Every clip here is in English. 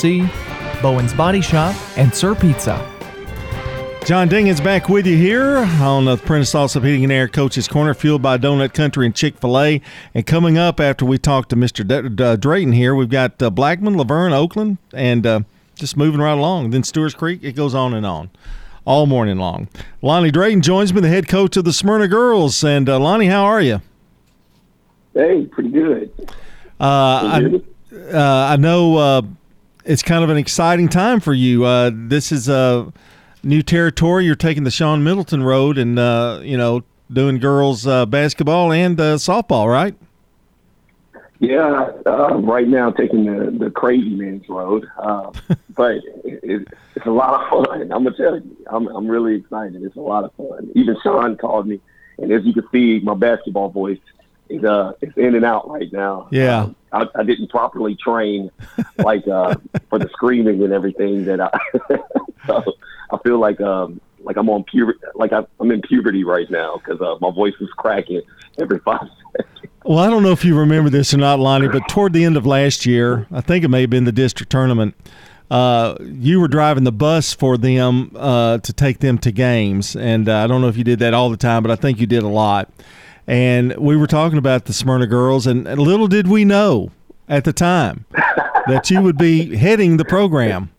C, Bowen's Body Shop, and Sir Pizza. John Dingens back with you here on the Prentice Allsup Heating and Air Coach's Corner, fueled by Donut Country and Chick fil A. And coming up after we talk to Mr. D- D- Drayton here, we've got uh, Blackman, La Vergne, Oakland, and uh, just moving right along. Then Stewart's Creek, it goes on and on all morning long. Lonnie Drayton joins me, the head coach of the Smyrna Girls. And uh, Lonnie, how are you? Hey, pretty good. Uh, I, uh, I know uh, it's kind of an exciting time for you. Uh, this is a new territory. You're taking the Sean Middleton road, and uh, you know, doing girls uh, basketball and uh, softball, right? Yeah, uh, right now taking the the crazy man's road, uh, but it, it's a lot of fun. I'm gonna tell you, I'm I'm really excited. It's a lot of fun. Even Sean called me, and as you can see, my basketball voice is uh it's in and out right now. Yeah. Um, I, I didn't properly train like uh for the screaming and everything that I so I feel like um like I'm on puberty like I, I'm in puberty right now because uh, my voice is cracking every five seconds. Well, I don't know if you remember this or not, Lonnie, but toward the end of last year, I think it may have been the district tournament. Uh, you were driving the bus for them uh, to take them to games, and uh, I don't know if you did that all the time, but I think you did a lot. And we were talking about the Smyrna girls, and little did we know at the time that you would be heading the program.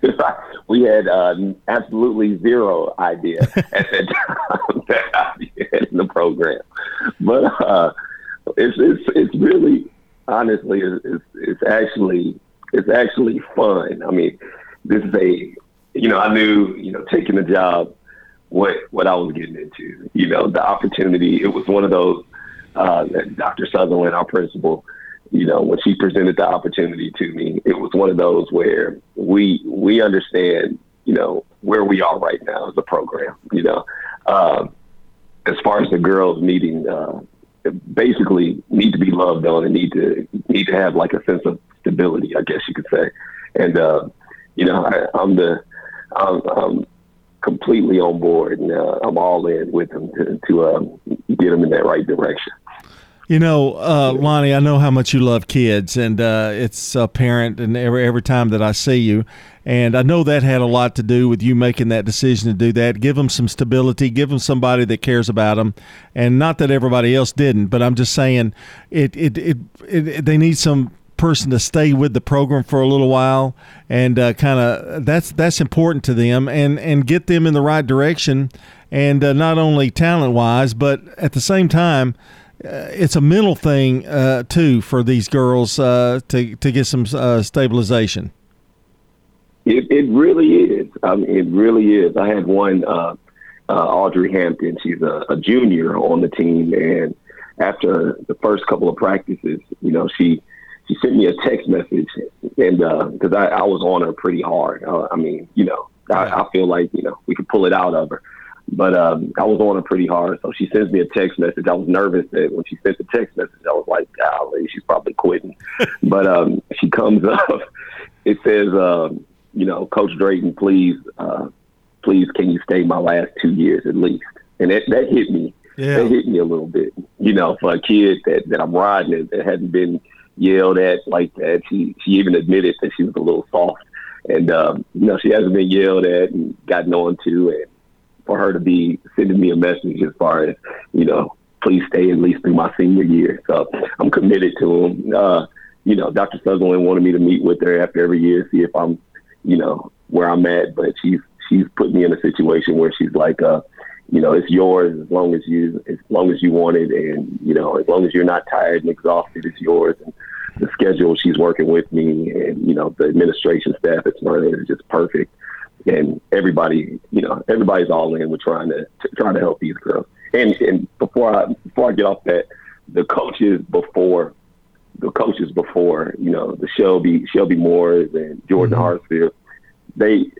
we had uh, absolutely zero idea at that time that I'd be heading the program, but uh, it's it's it's really honestly it's, it's it's actually it's actually fun. I mean, this is a you know I knew you know taking the job what what I was getting into. You know, the opportunity. It was one of those. Uh, Dr. Sutherland, our principal, you know, when she presented the opportunity to me, it was one of those where we we understand, you know, where we are right now as a program. You know, um, as far as the girls needing, uh, basically need to be loved on and need to need to have like a sense of stability, I guess you could say. And uh, you know, I, I'm the I'm completely on board, and uh, I'm all in with them to, to um, get them in that right direction. You know, uh, Lonnie, I know how much you love kids, and uh, it's apparent and every every time that I see you. And I know that had a lot to do with you making that decision to do that. Give them some stability. Give them somebody that cares about them, and not that everybody else didn't. But I'm just saying, it it it, it they need some person to stay with the program for a little while and uh, kind of that's that's important to them and and get them in the right direction and uh, not only talent wise but at the same time uh, it's a mental thing uh, too for these girls uh, to to get some uh, stabilization. It, it really is. I mean, it really is. I had one, Audrey Hampton. She's a, a junior on the team, and after the first couple of practices, you know, she she sent me a text message, and because I, I was on her pretty hard. I mean, you know, I, I feel like you know we could pull it out of her. But um, I was on her pretty hard, so she sends me a text message. I was nervous that when she sent the text message, I was like, "Golly, she's probably quitting." but um, she comes up. It says, um, "You know, Coach Drayton, please, uh, please, can you stay my last two years at least?" And that that hit me. Yeah. That hit me a little bit. You know, for a kid that that I'm riding that hadn't been yelled at like that. She she even admitted that she was a little soft, and um, you know, she hasn't been yelled at and gotten on to and for her to be sending me a message as far as, you know, please stay at least through my senior year. So I'm committed to him. Uh, you know, Dr. Sutherland wanted me to meet with her after every year, see if I'm, you know, where I'm at. But she's she's put me in a situation where she's like, uh, you know, it's yours as long as you as long as you want it, and you know, as long as you're not tired and exhausted, it's yours. And the schedule she's working with me, and you know, the administration staff at Smyrna is just perfect and everybody, you know, everybody's all in with trying to, to trying to help these girls. And and before I before I get off that, the coaches before the coaches before, you know, the Shelby Shelby Moores and Jordan mm-hmm. Hartsfield, they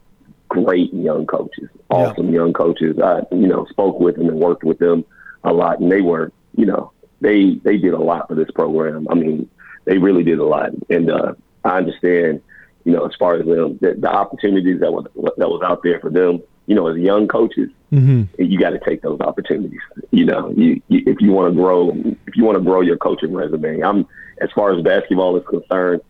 great young coaches, awesome yeah. young coaches. I you know spoke with them and worked with them a lot, and they were you know they they did a lot for this program. I mean, they really did a lot, and uh, I understand you know, as far as them, the, the opportunities that was that was out there for them, you know, as young coaches, mm-hmm. you got to take those opportunities. You know, you, you, if you want to grow, if you want to grow your coaching resume, I'm as far as basketball is concerned.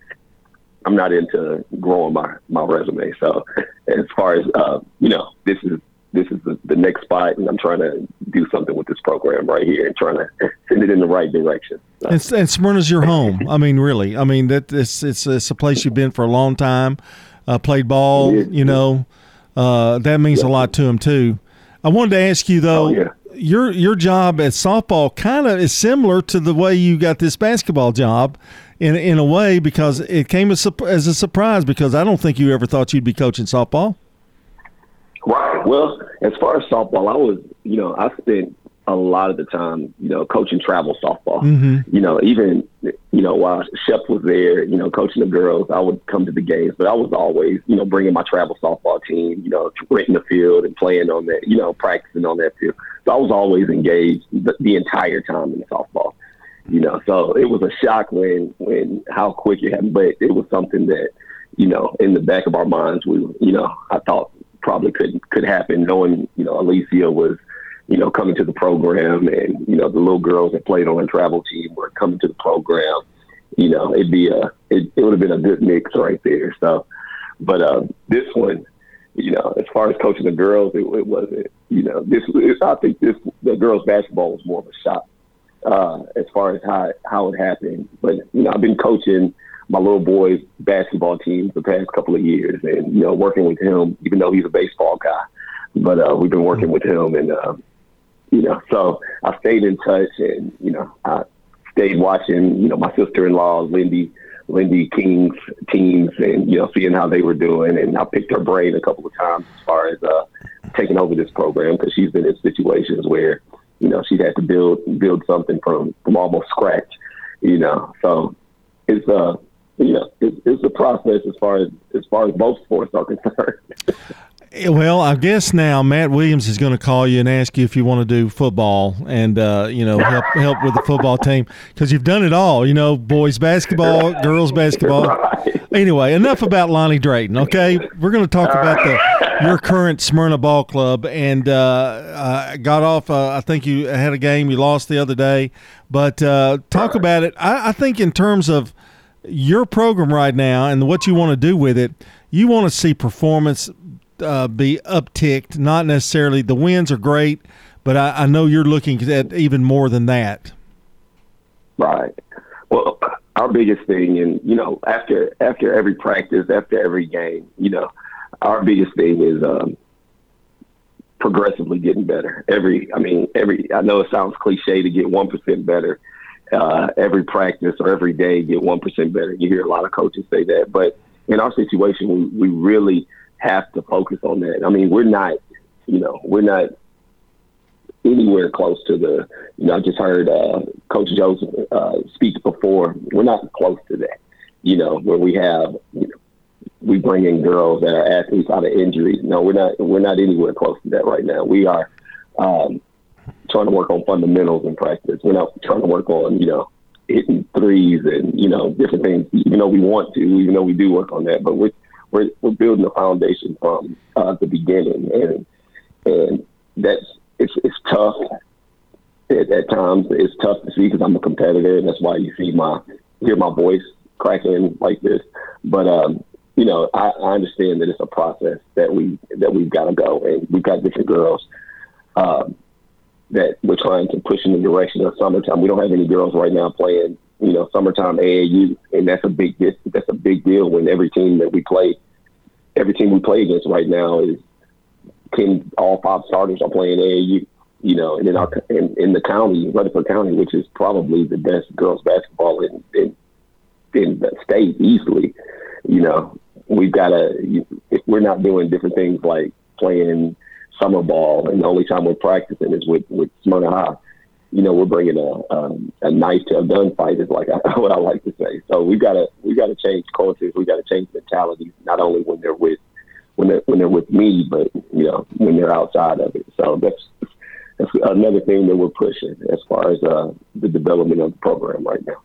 I'm not into growing my my resume. So as far as uh, you know, this is this is the, the next spot, and I'm trying to do something with this program right here and trying to send it in the right direction. So. And, and Smyrna's your home. I mean, really. I mean, that it's it's, it's a place you've been for a long time. Uh, played ball, you know. Uh, that means yeah. a lot to him too. I wanted to ask you though. Oh, yeah. Your your job at softball kind of is similar to the way you got this basketball job, in in a way because it came as, as a surprise because I don't think you ever thought you'd be coaching softball. Right. Well, as far as softball, I was, you know, I spent a lot of the time, you know, coaching travel softball. Mm-hmm. You know, even, you know, while Shep was there, you know, coaching the girls, I would come to the games, but I was always, you know, bringing my travel softball team, you know, renting the field and playing on that, you know, practicing on that field. So I was always engaged the, the entire time in softball. You know, so it was a shock when, when how quick it happened, but it was something that, you know, in the back of our minds, we, you know, I thought probably could could happen, knowing you know Alicia was you know coming to the program, and you know the little girls that played on the travel team were coming to the program. You know, it'd be a it, it would have been a good mix right there. So, but uh, this one, you know, as far as coaching the girls, it, it wasn't. You know, this I think this the girls basketball was more of a shock uh, as far as how how it happened. But you know, I've been coaching my little boy's basketball team the past couple of years, and you know, working with him, even though he's a baseball guy, but uh, we've been working with him, and uh, you know, so I stayed in touch, and you know, I stayed watching, you know, my sister-in-law Lindy. Lindy King's teams and you know seeing how they were doing and I picked her brain a couple of times as far as uh, taking over this program because she's been in situations where you know she had to build build something from from almost scratch you know so it's uh you know, it's, it's a process as far as as far as both sports are concerned. Well, I guess now Matt Williams is going to call you and ask you if you want to do football and uh, you know help help with the football team because you've done it all. You know, boys basketball, right. girls basketball. Right. Anyway, enough about Lonnie Drayton. Okay, we're going to talk about the your current Smyrna Ball Club and uh, uh, got off. Uh, I think you had a game you lost the other day, but uh, talk about it. I, I think in terms of your program right now and what you want to do with it, you want to see performance uh, be upticked. Not necessarily the wins are great, but I, I, know you're looking at even more than that. Right. Well, our biggest thing, and you know, after after every practice, after every game, you know, our biggest thing is um, progressively getting better. Every, I mean, every. I know it sounds cliche to get one percent better uh, every practice or every day get 1% better. You hear a lot of coaches say that. But in our situation, we, we really have to focus on that. I mean, we're not, you know, we're not anywhere close to the, you know, I just heard uh, Coach Joseph uh, speak before. We're not close to that, you know, where we have, you know, we bring in girls that are athletes out of injuries. No, we're not. We're not anywhere close to that right now. We are um, trying to work on fundamentals in practice. We're not trying to work on, you know, hitting threes and, you know, different things, even though we want to, even though we do work on that. But we're, we're, we're building a foundation from uh, the beginning. And, and that's, it's, it's tough at, at times. It's tough to see because I'm a competitor. And that's why you see my, hear my voice cracking like this. But, um, you know, I, I understand that it's a process that we that we've got to go, and we've got different girls um, that we're trying to push in the direction of summertime. We don't have any girls right now playing, you know, summertime AAU, and that's a big that's a big deal when every team that we play, every team we play against right now is ten all five starters are playing AAU. You know, and in our in, in the county, Rutherford County, which is probably the best girls basketball in in, in the state easily. You know, we've got to. If we're not doing different things like playing summer ball, and the only time we're practicing is with with Smyrna High. You know, we're bringing a um, a knife to a gunfight is like I, what I like to say. So we gotta we gotta change cultures. We gotta change mentalities. Not only when they're with when they're when they're with me, but you know when they're outside of it. So that's that's another thing that we're pushing as far as uh, the development of the program right now.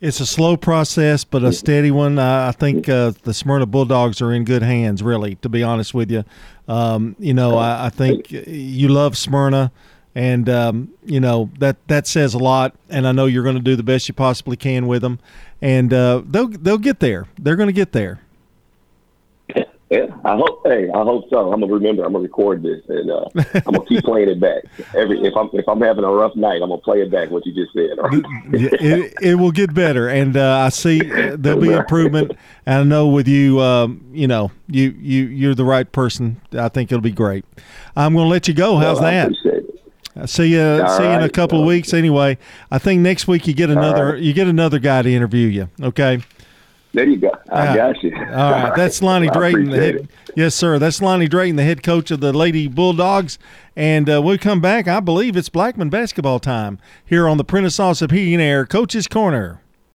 It's a slow process, but a steady one. I think uh, the Smyrna Bulldogs are in good hands, really, to be honest with you. Um, you know, I, I, think you love Smyrna, and um, you know that that says a lot. And I know you're going to do the best you possibly can with them. and uh, they'll they'll get there. They're going to get there. Yeah, I hope. Hey, I hope so. I'm gonna remember. I'm gonna record this, and uh, I'm gonna keep playing it back. Every if I'm if I'm having a rough night, I'm gonna play it back. What you just said. Right? it, it will get better, and uh, I see there'll be improvement. And I know with you, um, you know, you you you're the right person. I think it'll be great. I'm gonna let you go. How's well, that? See you. All see you in a couple of weeks. Anyway, I think next week you get another. Right. You get another guy to interview you. Okay. There you go. I got you. All right. That's Lonnie Drayton. The head, yes, sir. That's Lonnie Drayton, the head coach of the Lady Bulldogs. And uh, we come back. I believe it's Blackman basketball time here on the Prentice Allsup Heating Air Coach's Corner.